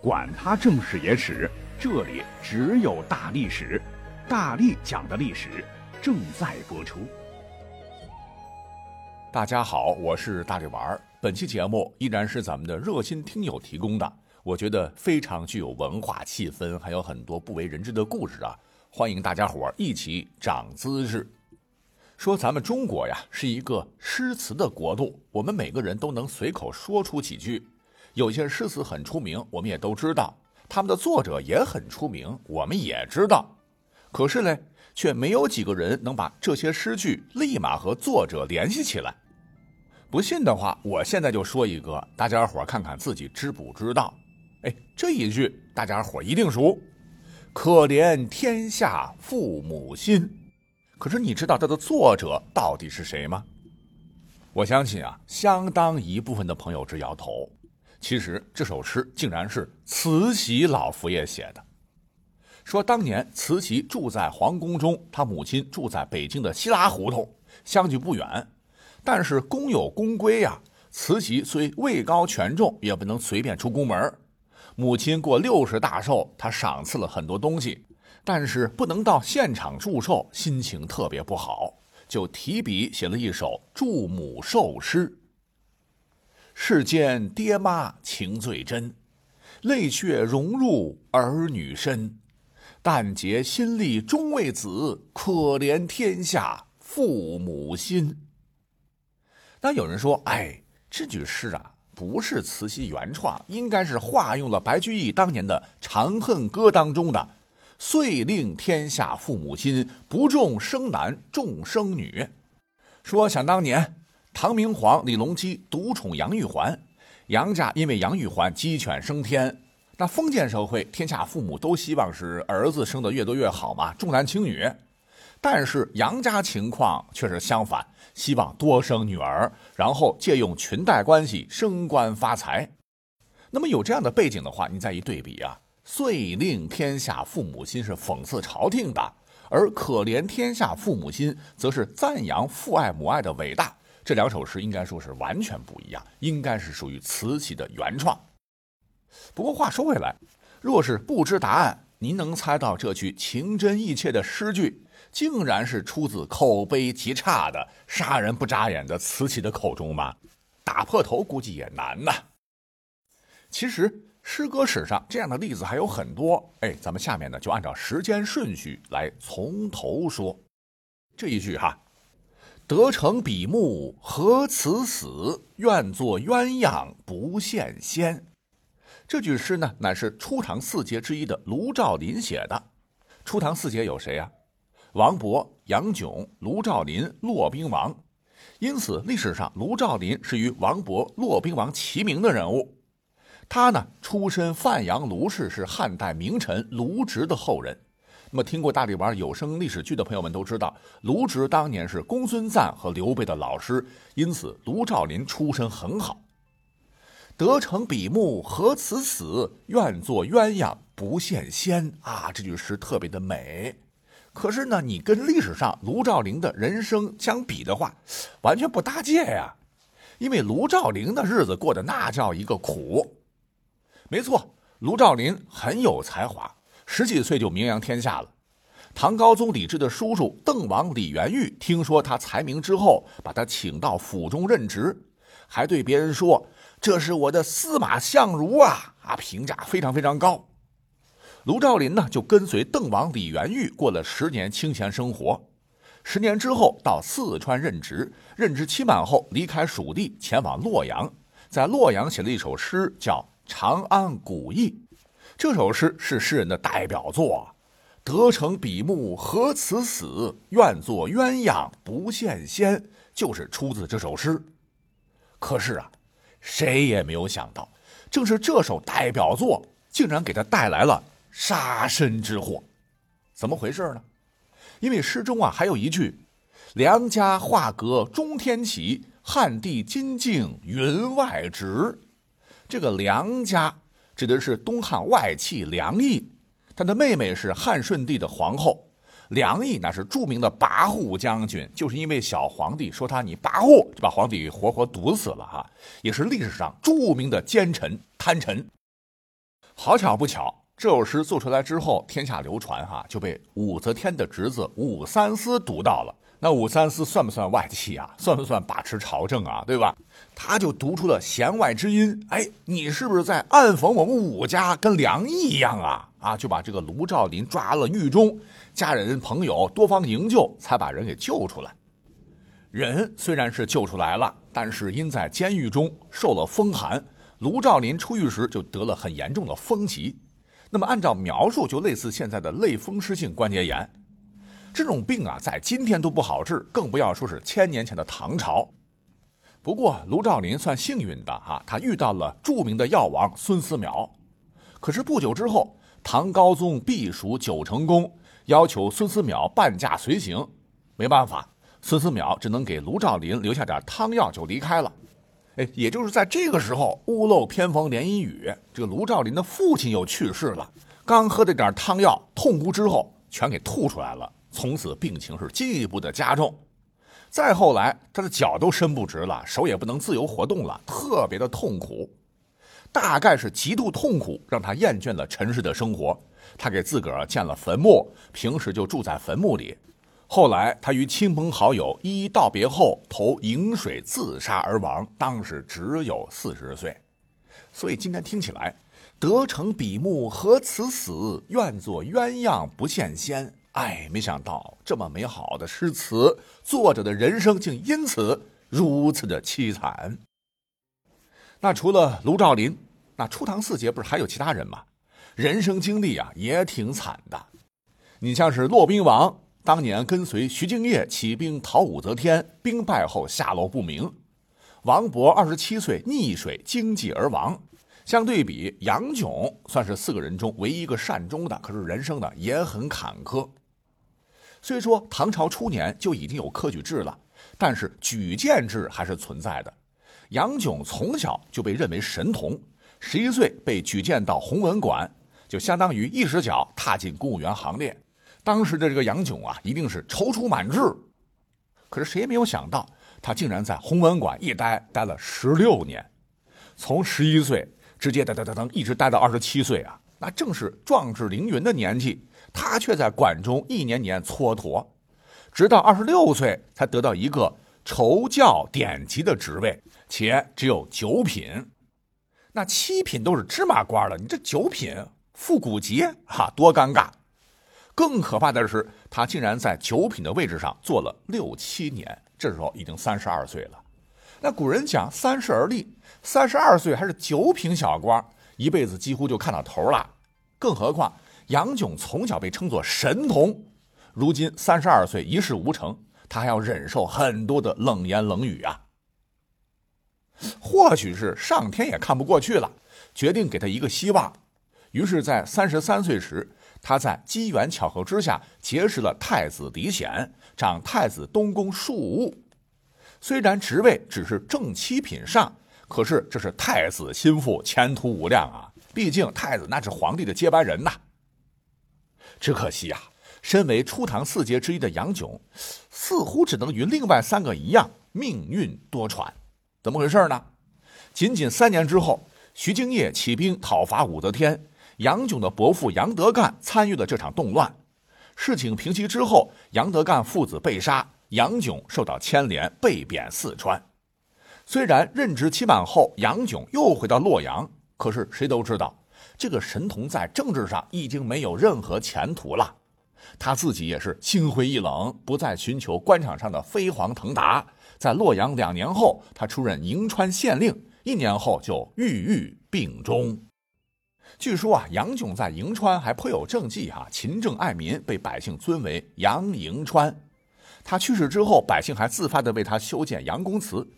管他正史野史，这里只有大历史，大力讲的历史正在播出。大家好，我是大力丸儿。本期节目依然是咱们的热心听友提供的，我觉得非常具有文化气氛，还有很多不为人知的故事啊！欢迎大家伙儿一起长姿势。说咱们中国呀是一个诗词的国度，我们每个人都能随口说出几句。有些诗词很出名，我们也都知道，他们的作者也很出名，我们也知道。可是呢，却没有几个人能把这些诗句立马和作者联系起来。不信的话，我现在就说一个，大家伙看看自己知不知道。哎，这一句大家伙一定熟，“可怜天下父母心”。可是你知道它的作者到底是谁吗？我相信啊，相当一部分的朋友直摇头。其实这首诗竟然是慈禧老佛爷写的。说当年慈禧住在皇宫中，她母亲住在北京的西拉胡同，相距不远。但是公有公规呀，慈禧虽位高权重，也不能随便出宫门。母亲过六十大寿，她赏赐了很多东西，但是不能到现场祝寿，心情特别不好，就提笔写了一首祝母寿诗。世间爹妈情最真，泪血融入儿女身。但结心力终为子，可怜天下父母心。那有人说：“哎，这句诗啊，不是慈禧原创，应该是化用了白居易当年的《长恨歌》当中的‘遂令天下父母心，不重生男重生女’。说想当年。”唐明皇李隆基独宠杨玉环，杨家因为杨玉环鸡犬升天。那封建社会，天下父母都希望是儿子生的越多越好嘛，重男轻女。但是杨家情况却是相反，希望多生女儿，然后借用裙带关系升官发财。那么有这样的背景的话，你再一对比啊，“遂令天下父母心”是讽刺朝廷的，而“可怜天下父母心”则是赞扬父爱母爱的伟大。这两首诗应该说是完全不一样，应该是属于慈禧的原创。不过话说回来，若是不知答案，您能猜到这句情真意切的诗句，竟然是出自口碑极差的、杀人不眨眼的慈禧的口中吗？打破头估计也难呐。其实诗歌史上这样的例子还有很多。哎，咱们下面呢就按照时间顺序来从头说这一句哈。得成比目何辞死？愿作鸳鸯不羡仙。这句诗呢，乃是初唐四杰之一的卢照邻写的。初唐四杰有谁呀？王勃、杨炯、卢照邻、骆宾王。因此，历史上卢照邻是与王勃、骆宾王齐名的人物。他呢，出身范阳卢氏，是汉代名臣卢植的后人。那么，听过大力丸有声历史剧的朋友们都知道，卢植当年是公孙瓒和刘备的老师，因此卢照邻出身很好。得成比目何辞死？愿作鸳鸯不羡仙啊！这句诗特别的美。可是呢，你跟历史上卢照邻的人生相比的话，完全不搭界呀。因为卢照邻的日子过得那叫一个苦。没错，卢照邻很有才华。十几岁就名扬天下了。唐高宗李治的叔叔邓王李元玉听说他才名之后，把他请到府中任职，还对别人说：“这是我的司马相如啊！”啊，评价非常非常高。卢照邻呢，就跟随邓王李元玉过了十年清闲生活。十年之后，到四川任职，任职期满后，离开蜀地，前往洛阳，在洛阳写了一首诗，叫《长安古意》。这首诗是诗人的代表作，“得成比目何辞死，愿作鸳鸯不羡仙”，就是出自这首诗。可是啊，谁也没有想到，正是这首代表作，竟然给他带来了杀身之祸。怎么回事呢？因为诗中啊还有一句：“梁家画阁中天起，汉帝金镜云外直。”这个梁家。指的是东汉外戚梁毅，他的妹妹是汉顺帝的皇后。梁毅那是著名的跋扈将军，就是因为小皇帝说他你跋扈，就把皇帝活活毒死了哈。也是历史上著名的奸臣贪臣。好巧不巧，这首诗做出来之后，天下流传，哈，就被武则天的侄子武三思读到了。那武三思算不算外戚啊？算不算把持朝政啊？对吧？他就读出了弦外之音，哎，你是不是在暗讽我们武家跟梁毅一样啊？啊，就把这个卢照邻抓了狱中，家人朋友多方营救，才把人给救出来。人虽然是救出来了，但是因在监狱中受了风寒。卢照邻出狱时就得了很严重的风疾，那么按照描述就类似现在的类风湿性关节炎，这种病啊在今天都不好治，更不要说是千年前的唐朝。不过卢照邻算幸运的哈，他遇到了著名的药王孙思邈。可是不久之后，唐高宗避暑九成宫，要求孙思邈半驾随行，没办法，孙思邈只能给卢照邻留下点汤药就离开了。哎，也就是在这个时候，屋漏偏逢连阴雨，这个卢照邻的父亲又去世了。刚喝这点汤药，痛哭之后，全给吐出来了。从此病情是进一步的加重。再后来，他的脚都伸不直了，手也不能自由活动了，特别的痛苦。大概是极度痛苦，让他厌倦了尘世的生活。他给自个儿建了坟墓，平时就住在坟墓里。后来，他与亲朋好友一一道别后，投颍水自杀而亡，当时只有四十岁。所以今天听起来，得成比目何辞死，愿作鸳鸯不羡仙。哎，没想到这么美好的诗词，作者的人生竟因此如此的凄惨。那除了卢照邻，那初唐四杰不是还有其他人吗？人生经历啊也挺惨的。你像是骆宾王。当年跟随徐敬业起兵讨武则天，兵败后下落不明。王勃二十七岁溺水经济而亡。相对比，杨炯算是四个人中唯一一个善终的，可是人生呢也很坎坷。虽说唐朝初年就已经有科举制了，但是举荐制还是存在的。杨炯从小就被认为神童，十一岁被举荐到弘文馆，就相当于一只脚踏进公务员行列。当时的这个杨炯啊，一定是踌躇满志。可是谁也没有想到，他竟然在弘文馆一待待了十六年，从十一岁直接噔噔噔噔一直待到二十七岁啊，那正是壮志凌云的年纪。他却在馆中一年年蹉跎，直到二十六岁才得到一个筹教典籍的职位，且只有九品。那七品都是芝麻官了，你这九品副古级，哈，多尴尬！更可怕的是，他竟然在九品的位置上做了六七年，这时候已经三十二岁了。那古人讲三十而立，三十二岁还是九品小官，一辈子几乎就看到头了。更何况杨炯从小被称作神童，如今三十二岁一事无成，他还要忍受很多的冷言冷语啊。或许是上天也看不过去了，决定给他一个希望，于是，在三十三岁时。他在机缘巧合之下结识了太子李显，长太子东宫庶务。虽然职位只是正七品上，可是这是太子心腹，前途无量啊！毕竟太子那是皇帝的接班人呐。只可惜啊，身为初唐四杰之一的杨炯，似乎只能与另外三个一样，命运多舛。怎么回事呢？仅仅三年之后，徐敬业起兵讨伐武则天。杨炯的伯父杨德干参与了这场动乱，事情平息之后，杨德干父子被杀，杨炯受到牵连，被贬四川。虽然任职期满后，杨炯又回到洛阳，可是谁都知道，这个神童在政治上已经没有任何前途了。他自己也是心灰意冷，不再寻求官场上的飞黄腾达。在洛阳两年后，他出任银川县令，一年后就郁郁病终。据说啊，杨炯在银川还颇有政绩哈，勤政爱民，被百姓尊为杨迎川。他去世之后，百姓还自发的为他修建杨公祠。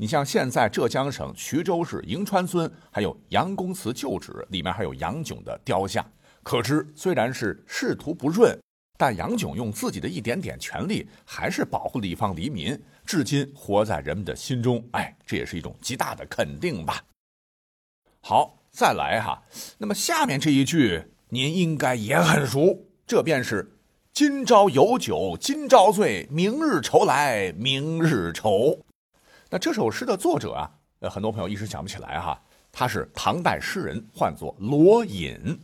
你像现在浙江省衢州市迎川村还有杨公祠旧址，里面还有杨炯的雕像。可知虽然是仕途不顺，但杨炯用自己的一点点权力，还是保护了一方黎民，至今活在人们的心中。哎，这也是一种极大的肯定吧。好。再来哈，那么下面这一句您应该也很熟，这便是“今朝有酒今朝醉，明日愁来明日愁”。那这首诗的作者啊，呃，很多朋友一时想不起来哈。他是唐代诗人，唤作罗隐。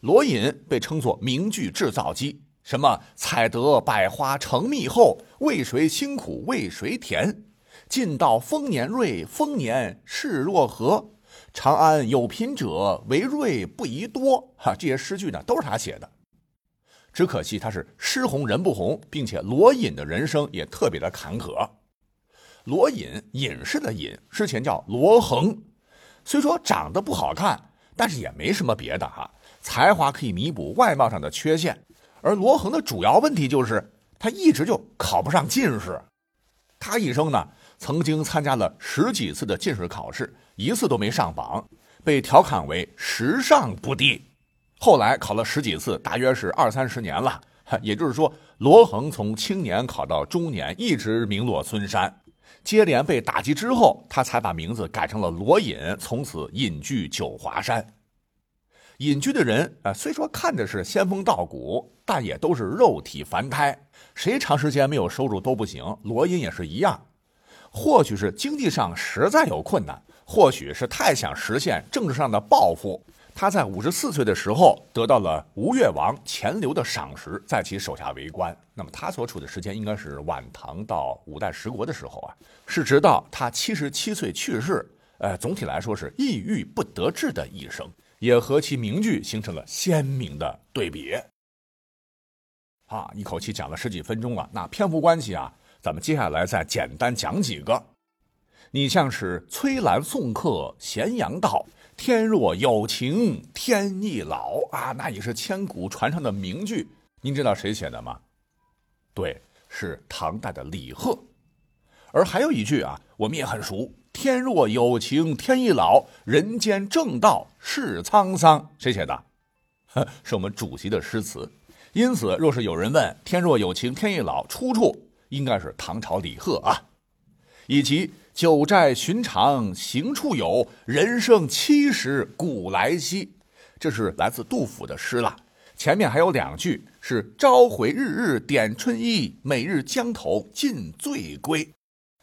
罗隐被称作名句制造机，什么“采得百花成蜜后，为谁辛苦为谁甜？尽道丰年瑞，丰年事若何？长安有贫者，为瑞不宜多。”哈，这些诗句呢，都是他写的。只可惜他是诗红人不红，并且罗隐的人生也特别的坎坷。罗隐，隐士的隐，之前叫罗恒。虽说长得不好看，但是也没什么别的哈，才华可以弥补外貌上的缺陷。而罗恒的主要问题就是他一直就考不上进士。他一生呢，曾经参加了十几次的进士考试，一次都没上榜，被调侃为时尚不第。后来考了十几次，大约是二三十年了。也就是说，罗恒从青年考到中年，一直名落孙山。接连被打击之后，他才把名字改成了罗隐，从此隐居九华山。隐居的人啊，虽说看着是仙风道骨，但也都是肉体凡胎，谁长时间没有收入都不行。罗隐也是一样，或许是经济上实在有困难，或许是太想实现政治上的抱负。他在五十四岁的时候得到了吴越王钱镠的赏识，在其手下为官。那么他所处的时间应该是晚唐到五代十国的时候啊，是直到他七十七岁去世。呃，总体来说是抑郁不得志的一生，也和其名句形成了鲜明的对比。啊，一口气讲了十几分钟了，那篇幅关系啊，咱们接下来再简单讲几个。你像是崔兰送客咸阳道。天若有情天亦老啊，那也是千古传唱的名句。您知道谁写的吗？对，是唐代的李贺。而还有一句啊，我们也很熟：“天若有情天亦老，人间正道是沧桑。”谁写的？是我们主席的诗词。因此，若是有人问“天若有情天亦老”出处，应该是唐朝李贺啊，以及。九寨寻常行处有，人生七十古来稀。这是来自杜甫的诗了。前面还有两句是“朝回日日点春衣，每日江头尽醉归”，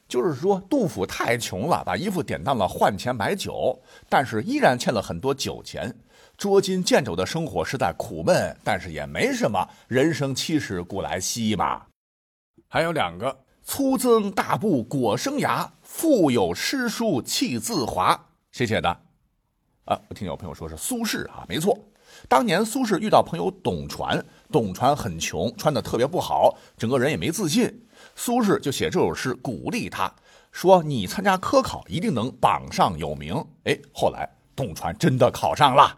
就是说杜甫太穷了，把衣服典当了换钱买酒，但是依然欠了很多酒钱，捉襟见肘的生活实在苦闷，但是也没什么，人生七十古来稀嘛。还有两个。粗增大布裹生涯，腹有诗书气自华。谁写的？啊，我听有朋友说是苏轼啊，没错。当年苏轼遇到朋友董传，董传很穷，穿的特别不好，整个人也没自信。苏轼就写这首诗鼓励他，说：“你参加科考一定能榜上有名。”哎，后来董传真的考上了。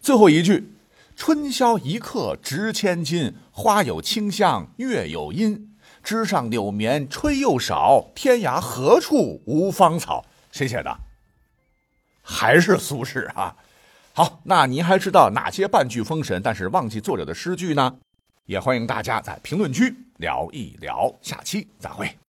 最后一句：“春宵一刻值千金，花有清香，月有阴。”枝上柳绵吹又少，天涯何处无芳草？谁写的？还是苏轼啊？好，那您还知道哪些半句封神但是忘记作者的诗句呢？也欢迎大家在评论区聊一聊。下期再会。